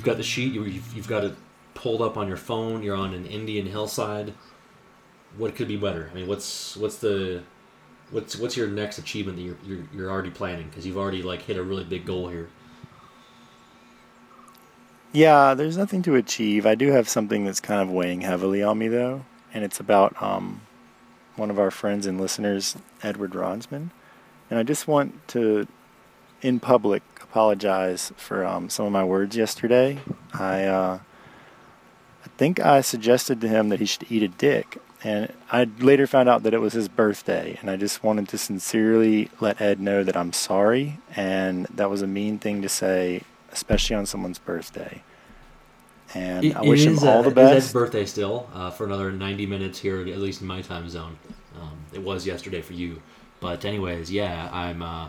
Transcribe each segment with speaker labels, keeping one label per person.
Speaker 1: You've got the sheet. you- You've, you've got it pulled up on your phone. You're on an Indian hillside. What could be better? I mean, what's what's the what's what's your next achievement that you're you're, you're already planning? Because you've already like hit a really big goal here.
Speaker 2: Yeah, there's nothing to achieve. I do have something that's kind of weighing heavily on me though, and it's about um, one of our friends and listeners, Edward Ronsman, and I just want to, in public, apologize for um, some of my words yesterday. I uh, I think I suggested to him that he should eat a dick, and I later found out that it was his birthday, and I just wanted to sincerely let Ed know that I'm sorry, and that was a mean thing to say, especially on someone's birthday. And
Speaker 1: It-
Speaker 2: I wish him all
Speaker 1: uh,
Speaker 2: the
Speaker 1: it is Ed's
Speaker 2: best.
Speaker 1: birthday still uh, for another 90 minutes here, at least in my time zone. Um, it was yesterday for you, but anyways, yeah, I'm uh,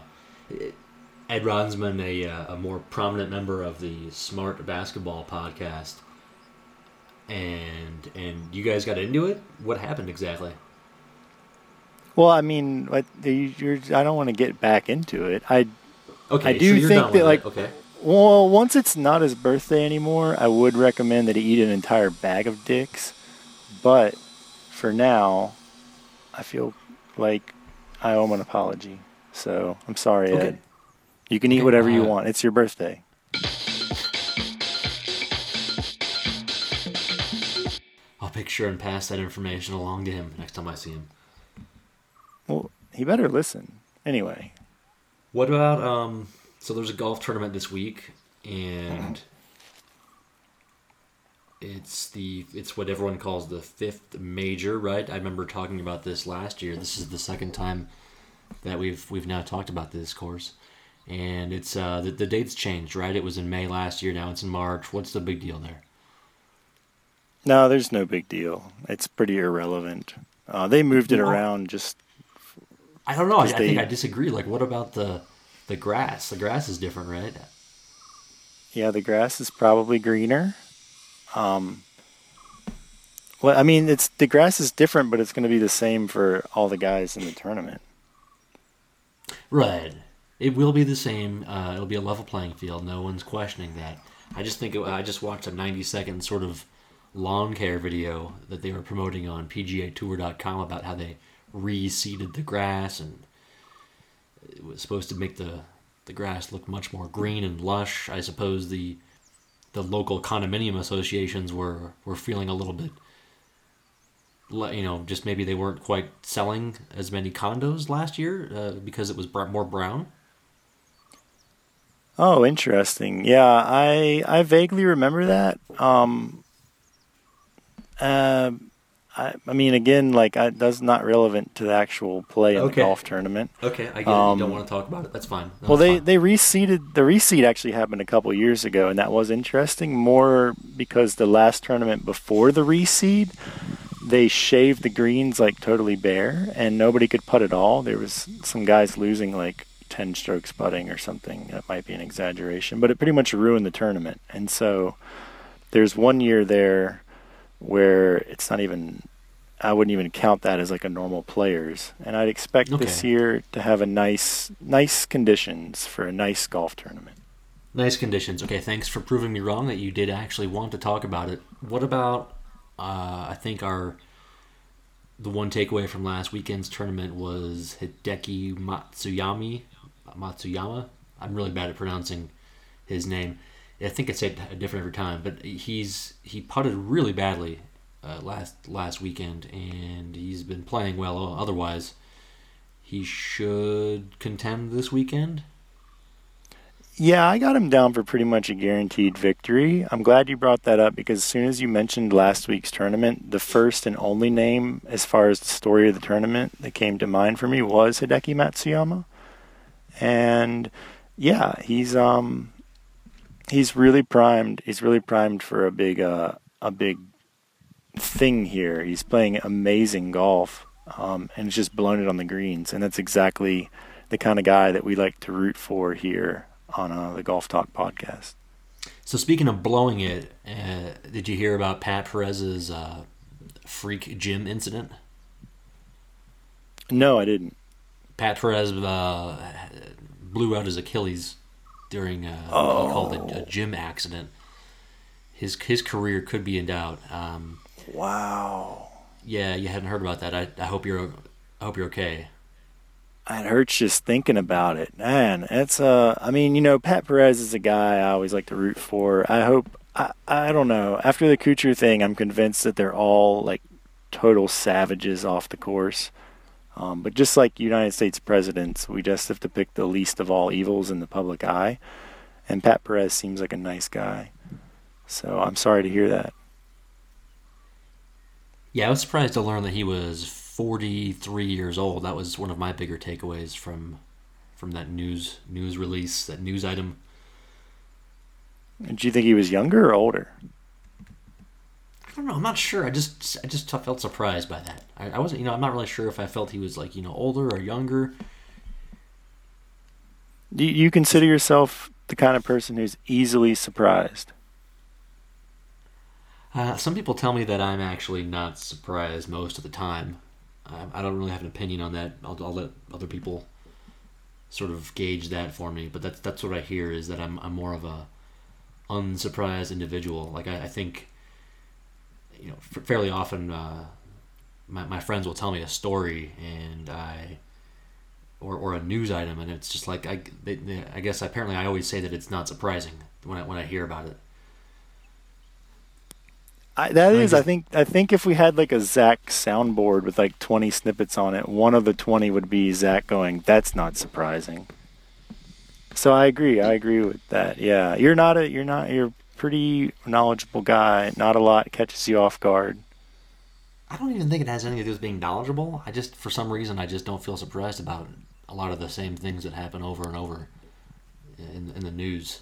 Speaker 1: Ed Ronsman, a, uh, a more prominent member of the Smart Basketball podcast, and and you guys got into it. What happened exactly?
Speaker 2: Well, I mean, the- you're, I don't want to get back into it. I
Speaker 1: Okay,
Speaker 2: I do
Speaker 1: so
Speaker 2: think that, like,
Speaker 1: okay,
Speaker 2: Well, once it's not his birthday anymore, I would recommend that he eat an entire bag of dicks. But for now, I feel like I owe him an apology. So I'm sorry,
Speaker 1: Okay.
Speaker 2: Ed. You can eat whatever you
Speaker 1: uh,
Speaker 2: want. It's your birthday.
Speaker 1: I'll make sure and pass that information along to him next time I see him.
Speaker 2: Well, he better listen. Anyway,
Speaker 1: What about um? So there's a golf tournament this week, and it's the it's what everyone calls the fifth major, right? I remember talking about this last year. This is the second time that we've we've now talked about this course, and it's uh the, the dates changed, right? It was in May last year. Now it's in March. What's the big deal there?
Speaker 2: no, there's no big deal. It's pretty irrelevant. Uh, they moved it around just
Speaker 1: I don't know. I, I think I disagree. Like, what about the the grass? The grass is different, right?
Speaker 2: Yeah, the grass is probably greener. Um, well, I mean, it's the grass is different, but it's going to be the same for all the guys in the tournament.
Speaker 1: Right. It will be the same. Uh, it'll be a level playing field. No one's questioning that. I just think it, I just watched a 90 second sort of lawn care video that they were promoting on PGAtour.com about how they reseeded the grass and it was supposed to make the the grass look much more green and lush. I suppose the the local condominium associations were were feeling a little bit you know just maybe they weren't quite selling as many condos last year uh, because it was more brown
Speaker 2: Oh, interesting. Yeah, I I vaguely remember that. Um, uh, I I mean, again, like I, that's not relevant to the actual play in
Speaker 1: Okay.
Speaker 2: the golf tournament.
Speaker 1: okay i get it
Speaker 2: Um,
Speaker 1: you don't want to talk about it that's fine No,
Speaker 2: Well, they
Speaker 1: fine.
Speaker 2: they reseeded the reseed actually happened a couple years ago, and that was interesting. More because the last tournament before the reseed, they shaved the greens like totally bare, and nobody could putt at all. There was some guys losing like ten strokes putting or something. That might be an exaggeration, but it pretty much ruined the tournament. And so there's one year there where it's not even. I wouldn't even count that as like a normal players, and I'd expect this year to have a nice, nice conditions for a nice golf tournament.
Speaker 1: nice conditions okay thanks for proving me wrong that you did actually want to talk about it what about uh, i think our the one takeaway from last weekend's tournament was hideki matsuyami matsuyama i'm really bad at pronouncing his name i think it's said different every time but he's he putted really badly uh, last last weekend and he's been playing well otherwise he should contend this weekend
Speaker 2: Yeah, I got him down for pretty much a guaranteed victory. I'm glad you brought that up because as soon as you mentioned last week's tournament, the first and only name as far as the story of the tournament that came to mind for me was Hideki Matsuyama. And yeah, he's um he's really primed. He's really primed for a big uh a big thing here. He's playing amazing golf. Um, and it's just blown it on the greens, and that's exactly the kind of guy that we like to root for here on uh, the Golf Talk podcast.
Speaker 1: So speaking of blowing it, uh, did you hear about Pat Perez's uh, freak gym incident?
Speaker 2: No, I didn't.
Speaker 1: Pat Perez uh, blew out his Achilles during uh, what he called a, a gym accident. His his career could be in doubt. Um,
Speaker 2: Wow.
Speaker 1: yeah, you hadn't heard about that. I, I hope you're I hope you're okay.
Speaker 2: It hurts just thinking about it. Man, it's uh I mean, you know, Pat Perez is a guy I always like to root for. I hope I I don't know. After the Kuchar thing, I'm convinced that they're all like total savages off the course. Um, but just like United States presidents, we just have to pick the least of all evils in the public eye. And Pat Perez seems like a nice guy. So I'm sorry to hear that.
Speaker 1: Yeah, I was surprised to learn that he was 43 years old. That was one of my bigger takeaways from from that news news release, that news item.
Speaker 2: Do you think he was younger or older?
Speaker 1: I don't know. I'm not sure. I just I just felt surprised by that. I, I wasn't, you know, I'm not really sure if I felt he was like, you know, older or younger.
Speaker 2: Do you consider yourself the kind of person who's easily surprised?
Speaker 1: Uh, some people tell me that I'm actually not surprised most of the time. I, I don't really have an opinion on that. I'll, I'll let other people sort of gauge that for me. But that's that's what I hear is that I'm I'm more of a unsurprised individual. Like I, I think, you know, f- fairly often, uh, my my friends will tell me a story and I. Or, or a news item, and it's just like I, they, they- I guess apparently I always say that it's not surprising when I when I hear about it.
Speaker 2: I, that is, I think, I think if we had like a Zach soundboard with like 20 snippets on it, one of the 20 would be Zach going, "That's not surprising." So I agree. I agree with that. Yeah, you're not a, you're not, you're pretty knowledgeable guy. Not a lot catches you off guard.
Speaker 1: I don't even think it has anything to do with being knowledgeable. I just, for some reason, I just don't feel surprised about a lot of the same things that happen over and over in, in the news.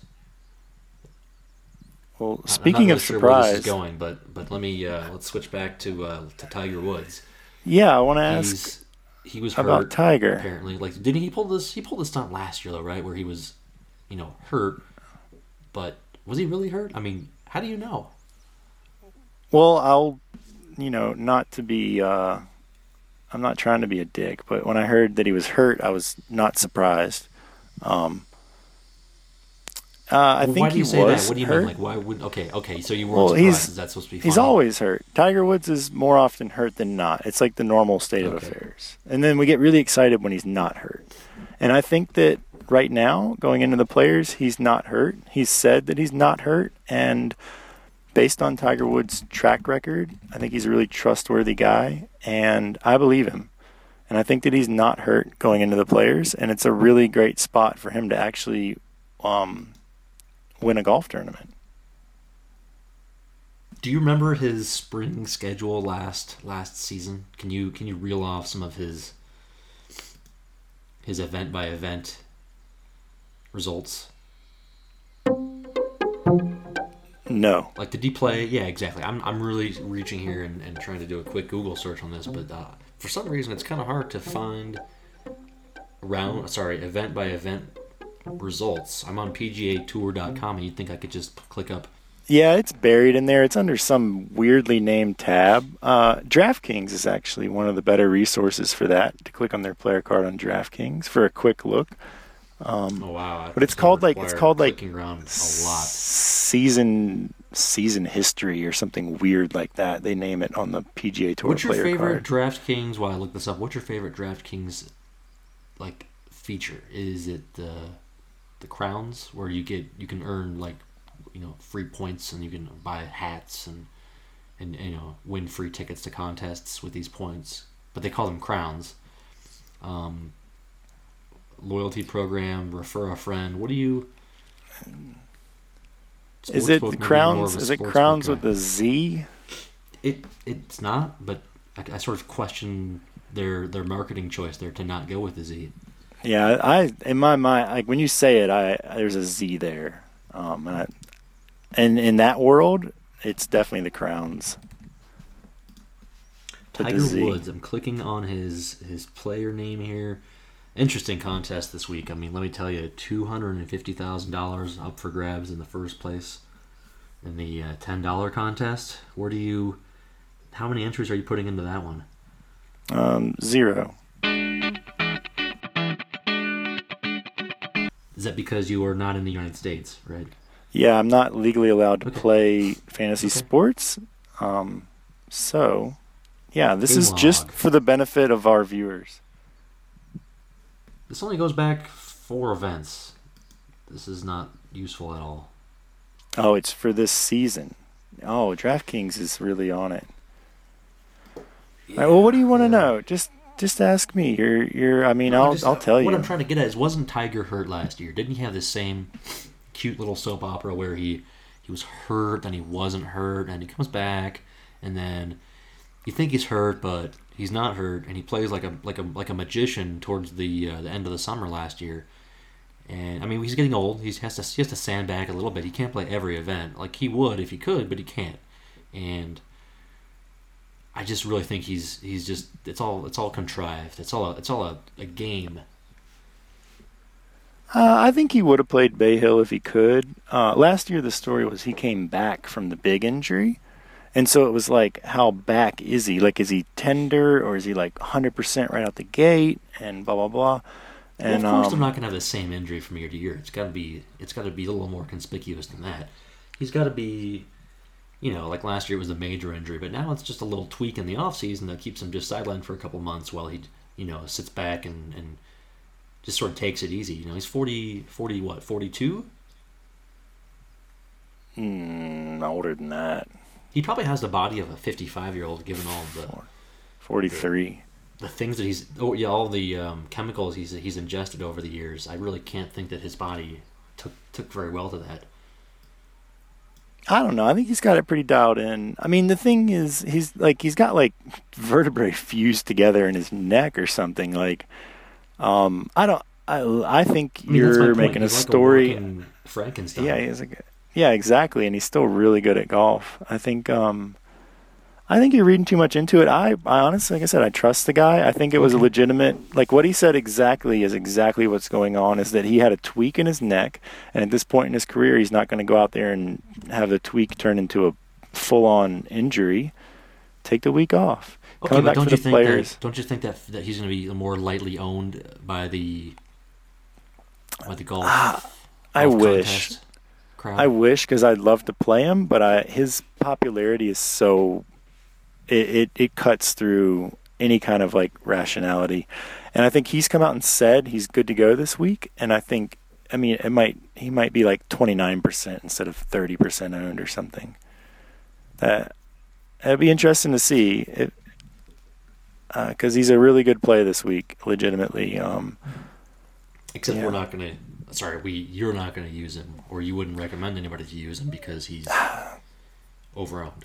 Speaker 2: Well, speaking
Speaker 1: really
Speaker 2: of
Speaker 1: sure where this
Speaker 2: surprise,
Speaker 1: is going, but but let me uh, let's switch back to uh, to Tiger Woods.
Speaker 2: yeah, I want to ask
Speaker 1: He's he was
Speaker 2: about
Speaker 1: hurt
Speaker 2: Tiger.
Speaker 1: apparently. Like, didn't he pull this? He pulled this stunt last year though, right? Where he was, you know, hurt. But was he really hurt? I mean, how do you know?
Speaker 2: Well, I'll, you know, not to be, uh, I'm not trying to be a dick, but when I heard that he was hurt, I was not surprised. Um, uh, I
Speaker 1: Well,
Speaker 2: think
Speaker 1: why do you
Speaker 2: he
Speaker 1: say
Speaker 2: was
Speaker 1: that? What do you
Speaker 2: hurt.
Speaker 1: mean? Like, why would? Okay, okay. So you weren't
Speaker 2: Well,
Speaker 1: surprised.
Speaker 2: he's-
Speaker 1: Is that supposed to be?
Speaker 2: He's always hurt. Tiger Woods is more often hurt than not. It's like the normal state of affairs. And then we get really excited when he's not hurt. And I think that right now, going into the players, he's not hurt. He's said that he's not hurt. And based on Tiger Woods' track record, I think he's a really trustworthy guy. And I believe him. And I think that he's not hurt going into the players. And it's a really great spot for him to actually um, win a golf tournament.
Speaker 1: Do you remember his spring schedule last last season? Can you can you reel off some of his his event by event results?
Speaker 2: No.
Speaker 1: Like the he play? Yeah, exactly. I'm I'm really reaching here and, and trying to do a quick Google search on this, but uh, for some reason it's kind of hard to find round sorry event by event results. I'm on PGAtour.com and you'd think I could just click up
Speaker 2: Yeah, it's buried in there. It's under some weirdly named tab. Uh, DraftKings is actually one of the better resources for that. To click on their player card on DraftKings for a quick look.
Speaker 1: Oh wow!
Speaker 2: But it's called, like- it's called, like,
Speaker 1: clicking around a lot.
Speaker 2: Season season history or something weird like that. They name it on the PGA Tour
Speaker 1: What's your favorite
Speaker 2: card.
Speaker 1: DraftKings? While I look this up, what's your favorite DraftKings like feature? Is it the the crowns where you get you can earn like you know free points and you can buy hats and and you know win free tickets to contests with these points, but they call them crowns. Um, loyalty program, refer a friend. What do you?
Speaker 2: Is it
Speaker 1: Sportsbook, maybe more
Speaker 2: Crowns? Is it Crowns
Speaker 1: guy.
Speaker 2: with the Z?
Speaker 1: It it's not, but I, I sort of question their their marketing choice there to not go with the Z.
Speaker 2: Yeah, I in my mind, like when you say it, I there's a Z there, um, and I, and in that world, it's definitely the Crowns.
Speaker 1: Tiger Woods. I'm clicking on his his player name here. Interesting contest this week. I mean, let me tell you, two hundred and fifty thousand dollars up for grabs in the first place in the uh, ten dollar contest. Where do you? How many entries are you putting into that one?
Speaker 2: Um, zero.
Speaker 1: Is that because you are not in the United States, right?
Speaker 2: Yeah, I'm not legally allowed to
Speaker 1: Okay.
Speaker 2: play fantasy
Speaker 1: Okay.
Speaker 2: sports. Um, so, yeah, this
Speaker 1: Game
Speaker 2: is just for the benefit of our viewers.
Speaker 1: This only goes back four events. This is not useful at all.
Speaker 2: Oh, it's for this season. Oh, DraftKings is really on it. All right, well, what do you want to
Speaker 1: Yeah.
Speaker 2: know? Just just ask me. You're you're. I mean,
Speaker 1: No,
Speaker 2: I'll
Speaker 1: just-
Speaker 2: I'll tell
Speaker 1: What
Speaker 2: you.
Speaker 1: What I'm trying to get at is, wasn't Tiger hurt last year? Didn't he have this same cute little soap opera where he he was hurt, then he wasn't hurt, and he comes back, and then you think he's hurt, but he's not hurt, and he plays like a like a like a magician towards the uh, the end of the summer last year. And I mean, he's getting old. He has to he has to sandbag a little bit. He can't play every event like he would if he could, but he can't. And I just really think he's he's just it's all it's all contrived. It's all a, it's all a, a game.
Speaker 2: Uh, I think he would have played Bay Hill if he could. Uh, last year, the story was he came back from the big injury. And so it was like, how back is he? Like, is he tender or is he like 100% right out the gate? And blah, blah, blah. And,
Speaker 1: well, of course,
Speaker 2: um,
Speaker 1: they're not going to have the same injury from year to year. It's got to be it's got to be a little more conspicuous than that. He's got to be, you know, like last year it was a major injury, but now it's just a little tweak in the off season that keeps him just sidelined for a couple months while he, you know, sits back and and just sort of takes it easy. You know, he's 40, 40 what, 42?
Speaker 2: mm, older than that.
Speaker 1: He probably has the body of a 55 year old given all the
Speaker 2: 43.
Speaker 1: the things that he's oh yeah all the um, chemicals he's he's ingested over the years. I really can't think that his body took took very well to that.
Speaker 2: I don't know. I think he's got it pretty dialed in. I mean, the thing is, he's like he's got like vertebrae fused together in his neck or something. Like, um, I don't. I I think
Speaker 1: I mean,
Speaker 2: you're making a
Speaker 1: like
Speaker 2: story.
Speaker 1: walking Frankenstein.
Speaker 2: yeah, he's like, yeah, exactly, and he's still really good at golf. I think. Um, I think you're reading too much into it. I, I honestly, like I said, I trust the guy. I think it was a legitimate. Like what he said exactly is exactly what's going on. Is that he had a tweak in his neck, and at this point in his career, he's not going to go out there and have the tweak turn into a full-on injury. Take the week off.
Speaker 1: Okay,
Speaker 2: Coming
Speaker 1: but don't you think
Speaker 2: players.
Speaker 1: that don't you think that that he's going to be more lightly owned by the by the golf?
Speaker 2: I
Speaker 1: golf
Speaker 2: wish.
Speaker 1: contest crowd?
Speaker 2: I wish because I'd love to play him, but I, his popularity is so it, it it cuts through any kind of like rationality, and I think he's come out and said he's good to go this week, and I think I mean it might he might be like twenty nine percent instead of thirty percent owned or something. That that'd be interesting to see if because he's a really good play this week, legitimately. Um,
Speaker 1: Except
Speaker 2: Yeah.
Speaker 1: we're not going to. Sorry, we you're not going to use him, or you wouldn't recommend anybody to use him because he's overowned.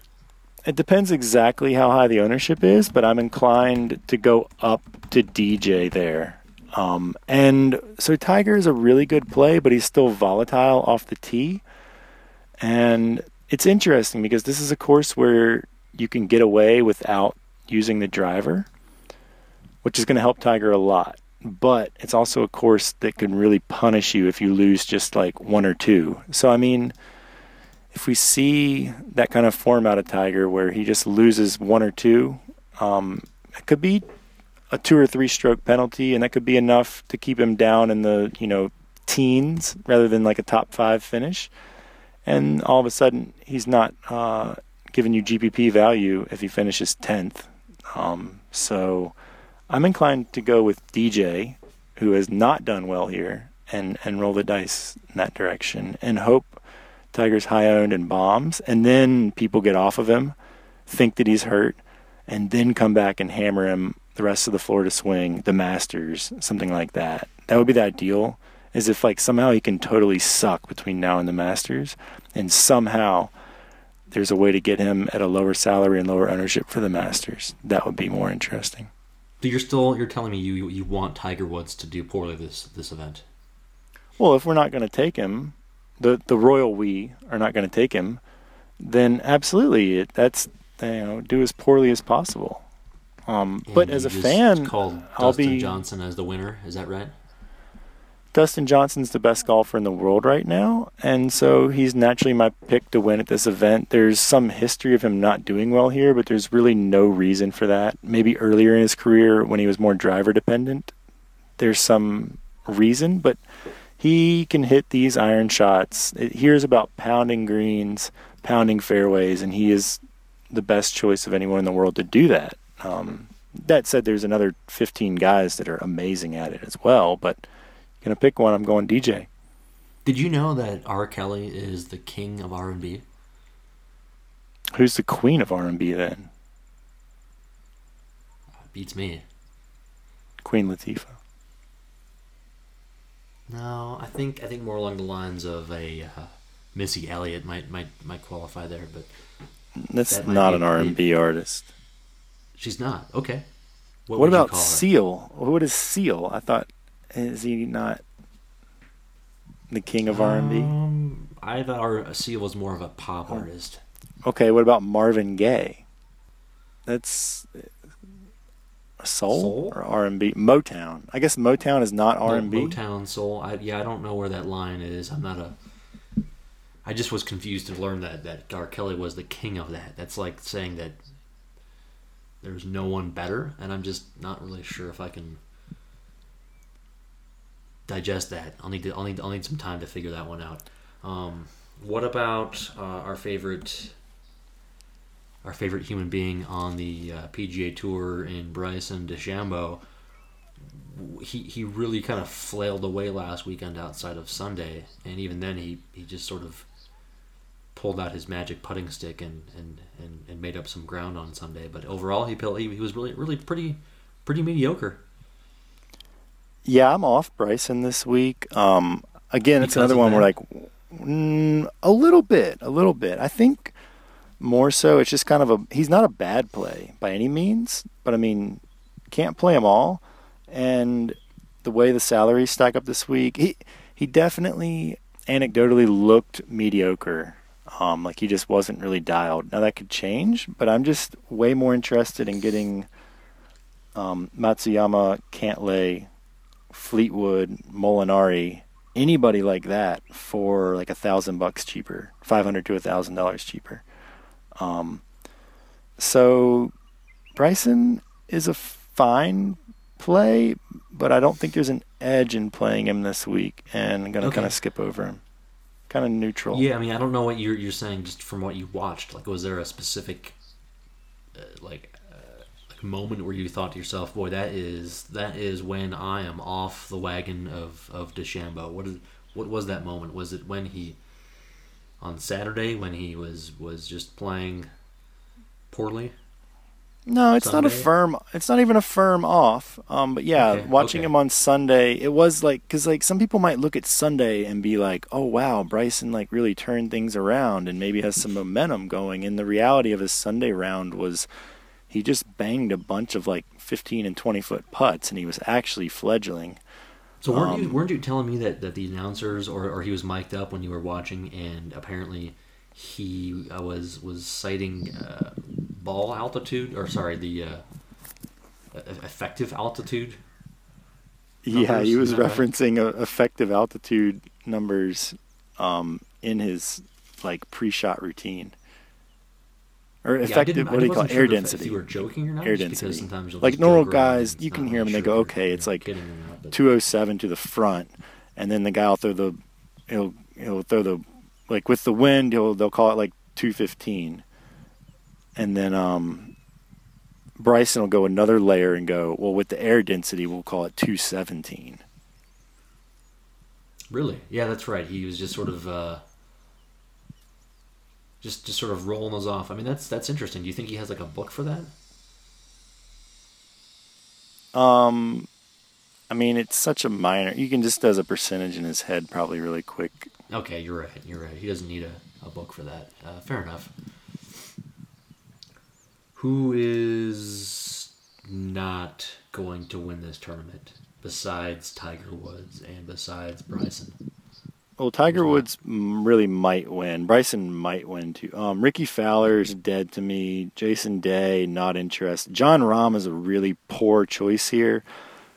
Speaker 2: It depends exactly how high the ownership is, but I'm inclined to go up to DJ there. Um, and so Tiger is a really good play, but he's still volatile off the tee. And it's interesting because this is a course where you can get away without using the driver, which is going to help Tiger a lot. But it's also a course that can really punish you if you lose just like one or two. So, I mean, if we see that kind of form out of Tiger where he just loses one or two, um, it could be a two or three stroke penalty, and that could be enough to keep him down in the you know teens rather than like a top five finish. And all of a sudden, he's not uh, giving you GPP value if he finishes tenth. Um, so I'm inclined to go with DJ, who has not done well here, and and roll the dice in that direction, and hope Tiger's high owned and bombs, and then people get off of him, think that he's hurt, and then come back and hammer him the rest of the Florida swing, the Masters, something like that. That would be the ideal. Is if like somehow he can totally suck between now and the Masters, and somehow there's a way to get him at a lower salary and lower ownership for the Masters. That would be more interesting.
Speaker 1: So you're still you're telling me you you want Tiger Woods to do poorly this this event?
Speaker 2: Well, if we're not going to take him, the the royal we are not going to take him, then absolutely, it, that's you know do as poorly as possible. Um, but as a fan,
Speaker 1: called
Speaker 2: I'll
Speaker 1: Dustin
Speaker 2: be
Speaker 1: Johnson as the winner. Is that right?
Speaker 2: Dustin Johnson's the best golfer in the world right now, and so he's naturally my pick to win at this event. There's some history of him not doing well here, but there's really no reason for that. Maybe earlier in his career when he was more driver dependent, there's some reason, but he can hit these iron shots. Here's about pounding greens, pounding fairways, and he is the best choice of anyone in the world to do that. Um, that said, there's another 15 guys that are amazing at it as well, but gonna pick one. I'm going DJ.
Speaker 1: Did you know that R. Kelly is the king of R and B?
Speaker 2: Who's the queen of R&B then?
Speaker 1: Beats me.
Speaker 2: Queen Latifah.
Speaker 1: No, I think I think more along the lines of a uh, Missy Elliott might might might qualify there, but
Speaker 2: That's
Speaker 1: That
Speaker 2: not an R&B artist.
Speaker 1: she's not. Okay.
Speaker 2: What,
Speaker 1: you
Speaker 2: about? Seal? What is Seal? I thought is he not the king of R&B?
Speaker 1: Um, I thought Seal was more of a pop artist.
Speaker 2: Okay, what about Marvin Gaye? That's uh, soul,
Speaker 1: Soul?
Speaker 2: or R&B? Motown. I guess Motown is not R&B.
Speaker 1: Motown Soul. I, yeah, I don't know where that line is. I'm not a. I just was confused to learn that that R. Kelly was the king of that. That's like saying that there's no one better, and I'm just not really sure if I can digest that. I'll need to. I'll need. I'll need some time to figure that one out. Um, what about uh, our favorite? Our favorite human being on the uh, PGA Tour in Bryson DeChambeau he he really kind of flailed away last weekend outside of Sunday, and even then he, he just sort of pulled out his magic putting stick and, and, and, and made up some ground on Sunday. But overall, he he, was really really pretty pretty mediocre.
Speaker 2: Yeah, I'm off Bryson this week. Um, again, it's
Speaker 1: Because
Speaker 2: another one where
Speaker 1: that?
Speaker 2: like mm, a little bit, a little bit. I think more so it's just kind of a he's not a bad play by any means, but I mean can't play them all. And the way the salaries stack up this week, he he definitely anecdotally looked mediocre. Um, like he just wasn't really dialed. Now that could change, but I'm just way more interested in getting um, Matsuyama, Cantlay, Fleetwood, Molinari, anybody like that for like a thousand bucks cheaper, five hundred to a thousand dollars cheaper. Um, so Bryson is a fine play, but I don't think there's an edge in playing him this week, and I'm gonna
Speaker 1: Okay.
Speaker 2: kind of skip over him. Kind of neutral.
Speaker 1: Yeah, I mean I don't know what you're you're saying just from what you watched. Like, was there a specific uh, like like moment where you thought to yourself, "Boy, that is that is when I am off the wagon of of DeChambeau." What is what was that moment? Was it when he on Saturday when he was was just playing poorly?
Speaker 2: No, it's not a firm. It's not even a firm off. Um, but yeah,
Speaker 1: Okay,
Speaker 2: watching
Speaker 1: okay.
Speaker 2: him on Sunday, it was like because like some people might look at Sunday and be like, "Oh wow, Bryson like really turned things around and maybe has some momentum going." And the reality of his Sunday round was he just banged a bunch of like 15 and 20 foot putts, and he was actually fledgling.
Speaker 1: So weren't you
Speaker 2: Um,
Speaker 1: weren't you telling me that, that the announcers or, or he was mic'd up when you were watching and apparently he uh, was was citing uh, ball altitude or sorry the uh, effective altitude.
Speaker 2: Yeah, he was referencing uh, effective altitude numbers um, in his like pre-shot routine. Or
Speaker 1: Yeah,
Speaker 2: effective, what do you call it?
Speaker 1: sure
Speaker 2: Air density.
Speaker 1: You were joking or not,
Speaker 2: Air density.
Speaker 1: sometimes
Speaker 2: Like normal guys, you can
Speaker 1: not
Speaker 2: hear 'em and they go, "Okay, it's like
Speaker 1: kidding not,
Speaker 2: 207 to the front, and then the guy will throw the he'll he'll throw the like with the wind he'll they'll call it like 215, and then um Bryson will go another layer and go well with the air density we'll call it 217.
Speaker 1: Really? Yeah, that's right. He was just sort of uh, just just sort of rolling those off. I mean, that's that's interesting. Do you think he has like a book for that?
Speaker 2: Um, I mean it's such a minor. You can just does a percentage in his head probably really quick.
Speaker 1: Okay, you're right. You're right. He doesn't need a, a book for that. Uh, fair enough. Who is not going to win this tournament besides Tiger Woods and besides Bryson?
Speaker 2: Well, Tiger Woods really might win. Bryson might win too. Um, Rickie Fowler's dead to me. Jason Day, not interested. Jon Rahm is a really poor choice here,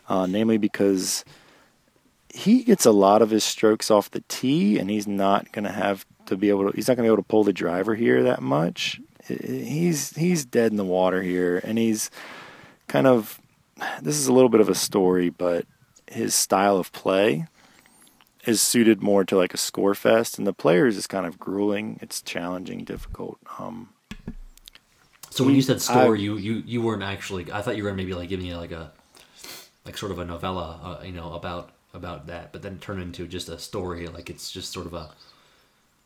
Speaker 2: uh, namely because he gets a lot of his strokes off the tee, and he's not going to have to be able to. He's not going to be able to pull the driver here that much. He's he's dead in the water here, and he's kind of. This is a little bit of a story, but his style of play is suited more to like a score fest, and the players is kind of grueling. It's challenging, difficult. Um,
Speaker 1: So when you said story,
Speaker 2: I-
Speaker 1: you, you you weren't actually. I thought you were maybe like giving me like a like sort of a novella, uh, you know, about about that, but then turn into just a story. Like it's just sort of a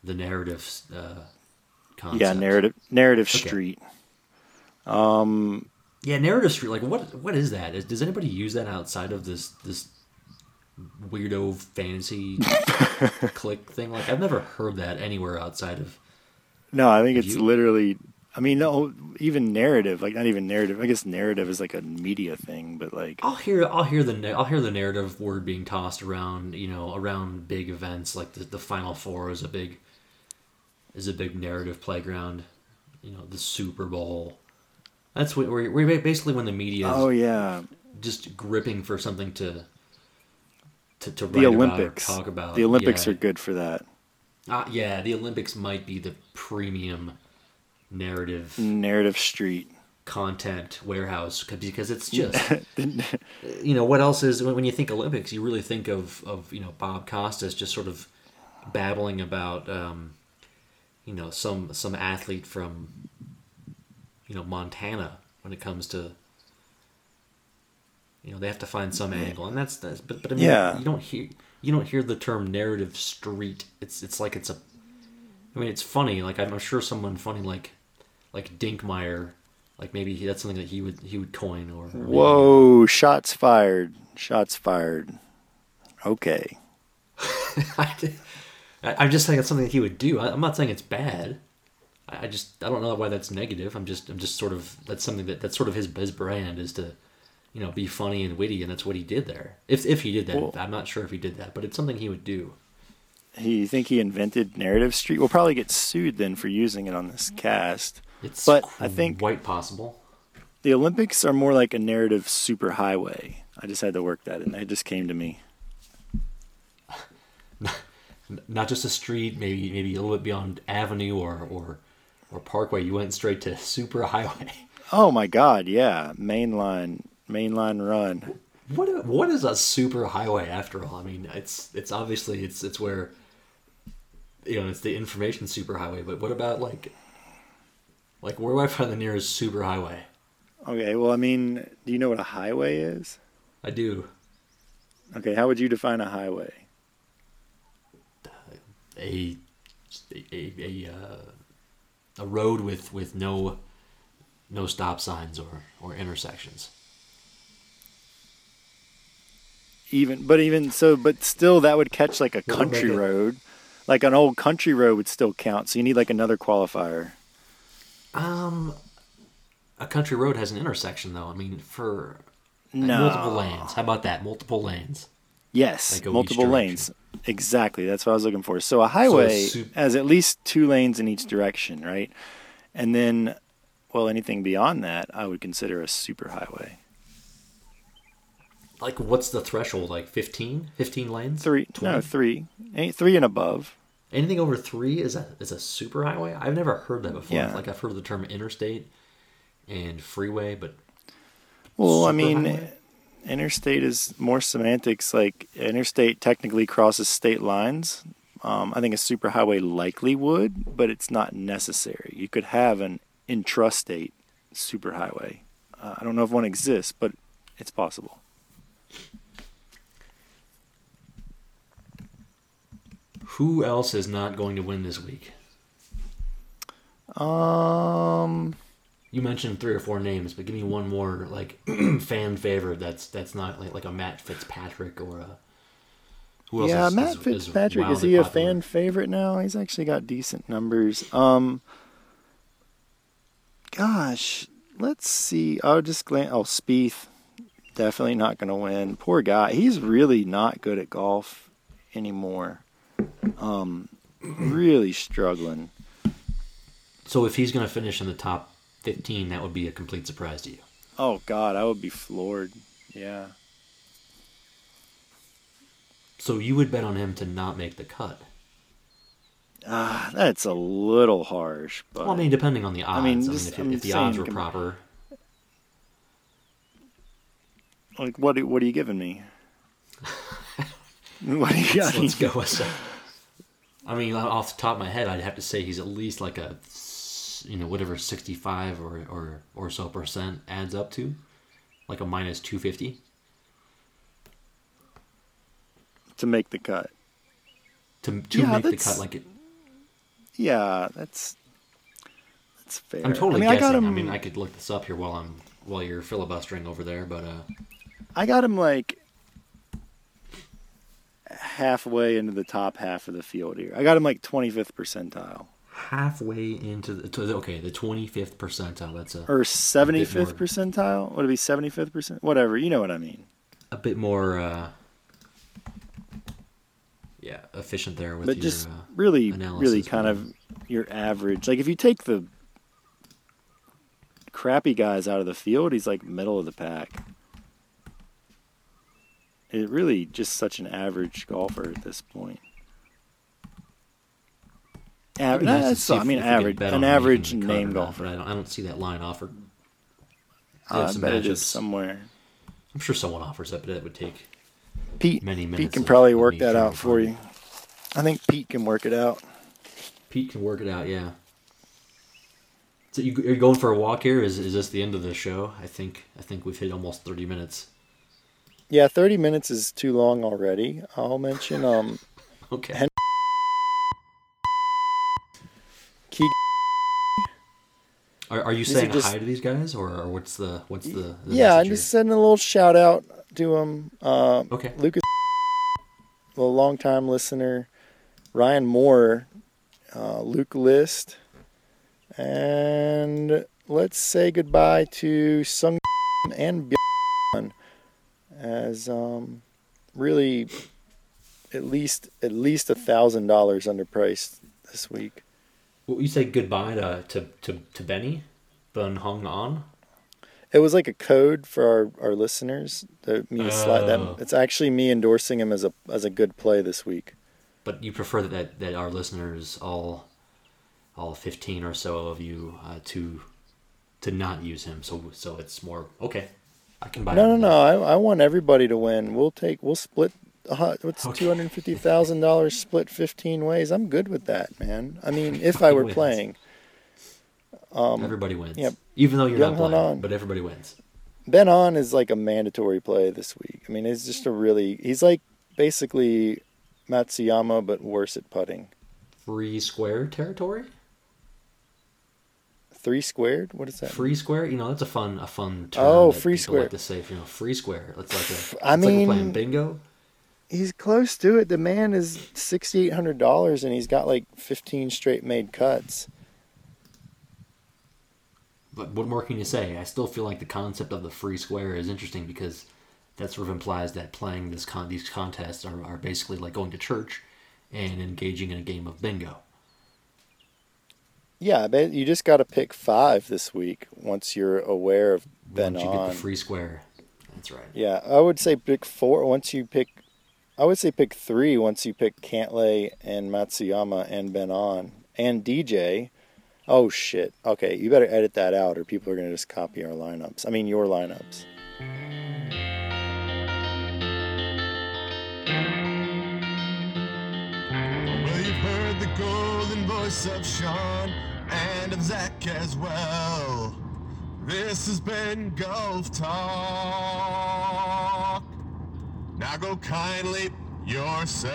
Speaker 1: the narrative uh, concept.
Speaker 2: yeah, narrative narrative
Speaker 1: Okay.
Speaker 2: street. Um.
Speaker 1: Yeah, narrative street. Like what what is that? Is, does anybody use that outside of this this weirdo fantasy click thing? Like I've never heard that anywhere outside of.
Speaker 2: No, I think it's
Speaker 1: you?
Speaker 2: literally. I mean, no, even narrative, like not even narrative. I guess narrative is like a media thing, but like,
Speaker 1: I'll hear I'll hear the I'll hear the narrative word being tossed around, you know, around big events like the, the Final Four is a big is a big narrative playground. You know, the Super Bowl. That's what we're, basically when the media is
Speaker 2: oh yeah,
Speaker 1: just gripping for something to to, to
Speaker 2: the
Speaker 1: about
Speaker 2: Olympics.
Speaker 1: talk about.
Speaker 2: The Olympics
Speaker 1: yeah.
Speaker 2: are good for that.
Speaker 1: Uh, yeah, the Olympics might be the premium narrative
Speaker 2: Narrative street.
Speaker 1: content warehouse because it's just you know what else is when when you think Olympics you really think of of you know Bob Costas just sort of babbling about um, you know some some athlete from you know Montana when it comes to you know they have to find some angle and that's that's but, but I mean
Speaker 2: Yeah.
Speaker 1: you don't hear you don't hear the term narrative street it's it's like it's a I mean it's funny like I'm sure someone funny like like Dinkmeyer like maybe he, that's something that he would he would coin or, or maybe-
Speaker 2: Whoa! Shots fired. Shots fired. Okay.
Speaker 1: I, I'm just saying it's something that he would do. I, I'm not saying it's bad. I I just I don't know why that's negative. I'm just I'm just sort of that's something that that's sort of his his brand is to, you know, be funny and witty, and that's what he did there. If if he did that,
Speaker 2: Well-
Speaker 1: I'm not sure if he did that, but it's something he would do.
Speaker 2: He you think he invented narrative street? We'll probably get sued then for using it on this cast.
Speaker 1: It's
Speaker 2: But I think-
Speaker 1: quite possible.
Speaker 2: The Olympics are more like a narrative superhighway. I just had to work that in. It just came to me.
Speaker 1: Not just a street, maybe maybe a little bit beyond avenue or or or parkway. You went straight to super highway.
Speaker 2: Oh my God! Yeah, mainline, mainline run.
Speaker 1: What what is a super highway after all? I mean, it's it's obviously it's it's where you know it's the information superhighway. But what about like like where do I find the nearest super highway?
Speaker 2: Okay, well, I mean, do you know what a highway is?
Speaker 1: I do
Speaker 2: Okay, how would you define a highway?
Speaker 1: a a a, a, uh, a road with with no no stop signs or or intersections.
Speaker 2: Even, but even so, but still, that would catch like a country road. Like an old country road would still count. So you need like another qualifier.
Speaker 1: Um, a country road has an intersection though. I mean, for
Speaker 2: No.
Speaker 1: multiple lanes. How about that? Multiple lanes.
Speaker 2: Yes,
Speaker 1: Like
Speaker 2: multiple lanes. Exactly. That's what I was looking for. So a highway
Speaker 1: sup-
Speaker 2: has at least two lanes in each direction, right? And then, well, anything beyond that, I would consider a superhighway.
Speaker 1: Like, what's the threshold? Like 15? 15 lanes?
Speaker 2: Three, no,
Speaker 1: 20?
Speaker 2: three, Eight, three and above.
Speaker 1: Anything over three is a is a super highway. I've never heard that before.
Speaker 2: Yeah.
Speaker 1: Like I've heard of the term interstate and freeway, but
Speaker 2: Well, I mean,
Speaker 1: Superhighway?
Speaker 2: interstate is more semantics. Like interstate technically crosses state lines. Um, I think a superhighway likely would, but it's not necessary. You could have an intrastate superhighway. Uh, I don't know if one exists, but it's possible.
Speaker 1: Who else is not going to win this week?
Speaker 2: Um,
Speaker 1: You mentioned three or four names, but give me one more like fan favorite. That's that's not like, like a Matt Fitzpatrick or a. Who else
Speaker 2: yeah,
Speaker 1: is,
Speaker 2: Matt
Speaker 1: is- is
Speaker 2: Fitzpatrick is,
Speaker 1: wildly
Speaker 2: he a fan favorite now? He's actually got decent numbers. Um, gosh, let's see. I'll just glance. Oh, Spieth, definitely not going to win. Poor guy. He's really not good at golf anymore. Um, really struggling.
Speaker 1: So if he's going to finish in the top fifteen, that would be a complete surprise to you.
Speaker 2: Oh God, I would be floored. Yeah.
Speaker 1: So you would bet on him to not make the cut.
Speaker 2: Ah, that's a little harsh, but
Speaker 1: Well, I mean, depending on the odds. I
Speaker 2: mean,
Speaker 1: mean,
Speaker 2: just-
Speaker 1: if,
Speaker 2: I'm
Speaker 1: if the odds were proper,
Speaker 2: like, what? What are you giving me? What do you got?
Speaker 1: Let's go. I mean, off the top of my head, I'd have to say he's at least like a, you know, whatever sixty-five or or or so percent adds up to, like a minus two fifty.
Speaker 2: to make the cut.
Speaker 1: To to
Speaker 2: Yeah,
Speaker 1: make the cut, like it.
Speaker 2: Yeah, that's that's fair.
Speaker 1: I'm totally
Speaker 2: I mean, I
Speaker 1: guessing. I,
Speaker 2: him.
Speaker 1: mean, I could look this up here while I'm while you're filibustering over there, but uh,
Speaker 2: I got him like halfway into the top half of the field here. I got him like 25th percentile
Speaker 1: halfway into the okay the twenty fifth percentile. That's a
Speaker 2: or 75th
Speaker 1: more.
Speaker 2: percentile. Would it be 75th percent? Whatever. You know what I mean.
Speaker 1: a bit more. uh yeah, efficient there with
Speaker 2: But
Speaker 1: your.
Speaker 2: just
Speaker 1: uh,
Speaker 2: really,
Speaker 1: analysis,
Speaker 2: really kind of your average. Like if you take the crappy guys out of the field, he's like middle of the pack. It really just such an average golfer at this point.
Speaker 1: It'd nice to
Speaker 2: that's-
Speaker 1: see
Speaker 2: I mean,
Speaker 1: if we could
Speaker 2: average, an average name golfer.
Speaker 1: I don't, I don't see that line offered.
Speaker 2: Uh, I
Speaker 1: some
Speaker 2: bet it is somewhere.
Speaker 1: I'm sure someone offers that, but it would take
Speaker 2: Pete,
Speaker 1: many minutes.
Speaker 2: Pete can probably work that out for you. I think Pete can work it out.
Speaker 1: Pete can work it out. Yeah. So you are you going for a walk here? Is is this the end of the show? I think I think we've hit almost 30 minutes.
Speaker 2: Yeah, 30 minutes is too long already. I'll mention um
Speaker 1: Okay.
Speaker 2: Hen- Keegan
Speaker 1: Are, are you
Speaker 2: These are
Speaker 1: saying
Speaker 2: just-
Speaker 1: hi to these guys, or, or what's the what's the, the
Speaker 2: Yeah, I'm just sending a little shout out to them. Uh,
Speaker 1: okay.
Speaker 2: Lucas, a longtime listener, Ryan Moore, uh, Luke List, and let's say goodbye to Sung and Bjorn as um, really at least at least a thousand dollars underpriced this week.
Speaker 1: Well, you say goodbye to to to, to Benny, Byeong Hun An.
Speaker 2: It was like a code for our, our listeners. To me to slide
Speaker 1: Oh.
Speaker 2: that. It's actually me endorsing him as a as a good play this week.
Speaker 1: But you prefer that that our listeners all all 15 or so of you uh, to to not use him. So so it's more okay. I can buy.
Speaker 2: No, no, no. I, I want everybody to win. We'll take. We'll split. Uh, what's
Speaker 1: Okay.
Speaker 2: two hundred fifty thousand dollars split fifteen ways? I'm good with that, man. I mean, if I were
Speaker 1: Wins.
Speaker 2: playing, um,
Speaker 1: everybody wins.
Speaker 2: yep.
Speaker 1: Even though you're
Speaker 2: Young
Speaker 1: not playing, but everybody wins.
Speaker 2: Ben An is like a mandatory play this week. I mean, it's just a really. He's like basically Matsuyama, but worse at putting.
Speaker 1: Free square territory.
Speaker 2: Three squared. What is that?
Speaker 1: Free square. You know that's a fun a fun term.
Speaker 2: Oh, free square.
Speaker 1: Like to say, you know, free square. It's like a.
Speaker 2: I
Speaker 1: it's like we're playing bingo.
Speaker 2: He's close to it. The man is sixty eight hundred dollars, and he's got like fifteen straight made cuts.
Speaker 1: But what more can you say? I still feel like the concept of the free square is interesting because that sort of implies that playing this con- these contests are, are basically like going to church and engaging in a game of bingo.
Speaker 2: Yeah, I bet you just got to pick five this week once you're aware of Ben
Speaker 1: Once you get
Speaker 2: on.
Speaker 1: the free square, that's right.
Speaker 2: yeah, I would say pick four once you pick. I would say pick three once you pick Cantlay and Matsuyama and Ben An and DJ. Oh shit! Okay, you better edit that out, or people are gonna just copy our lineups. I mean your lineups.
Speaker 3: Well, and of Zach as well. This has been Golf Talk. Now go kindly yourself.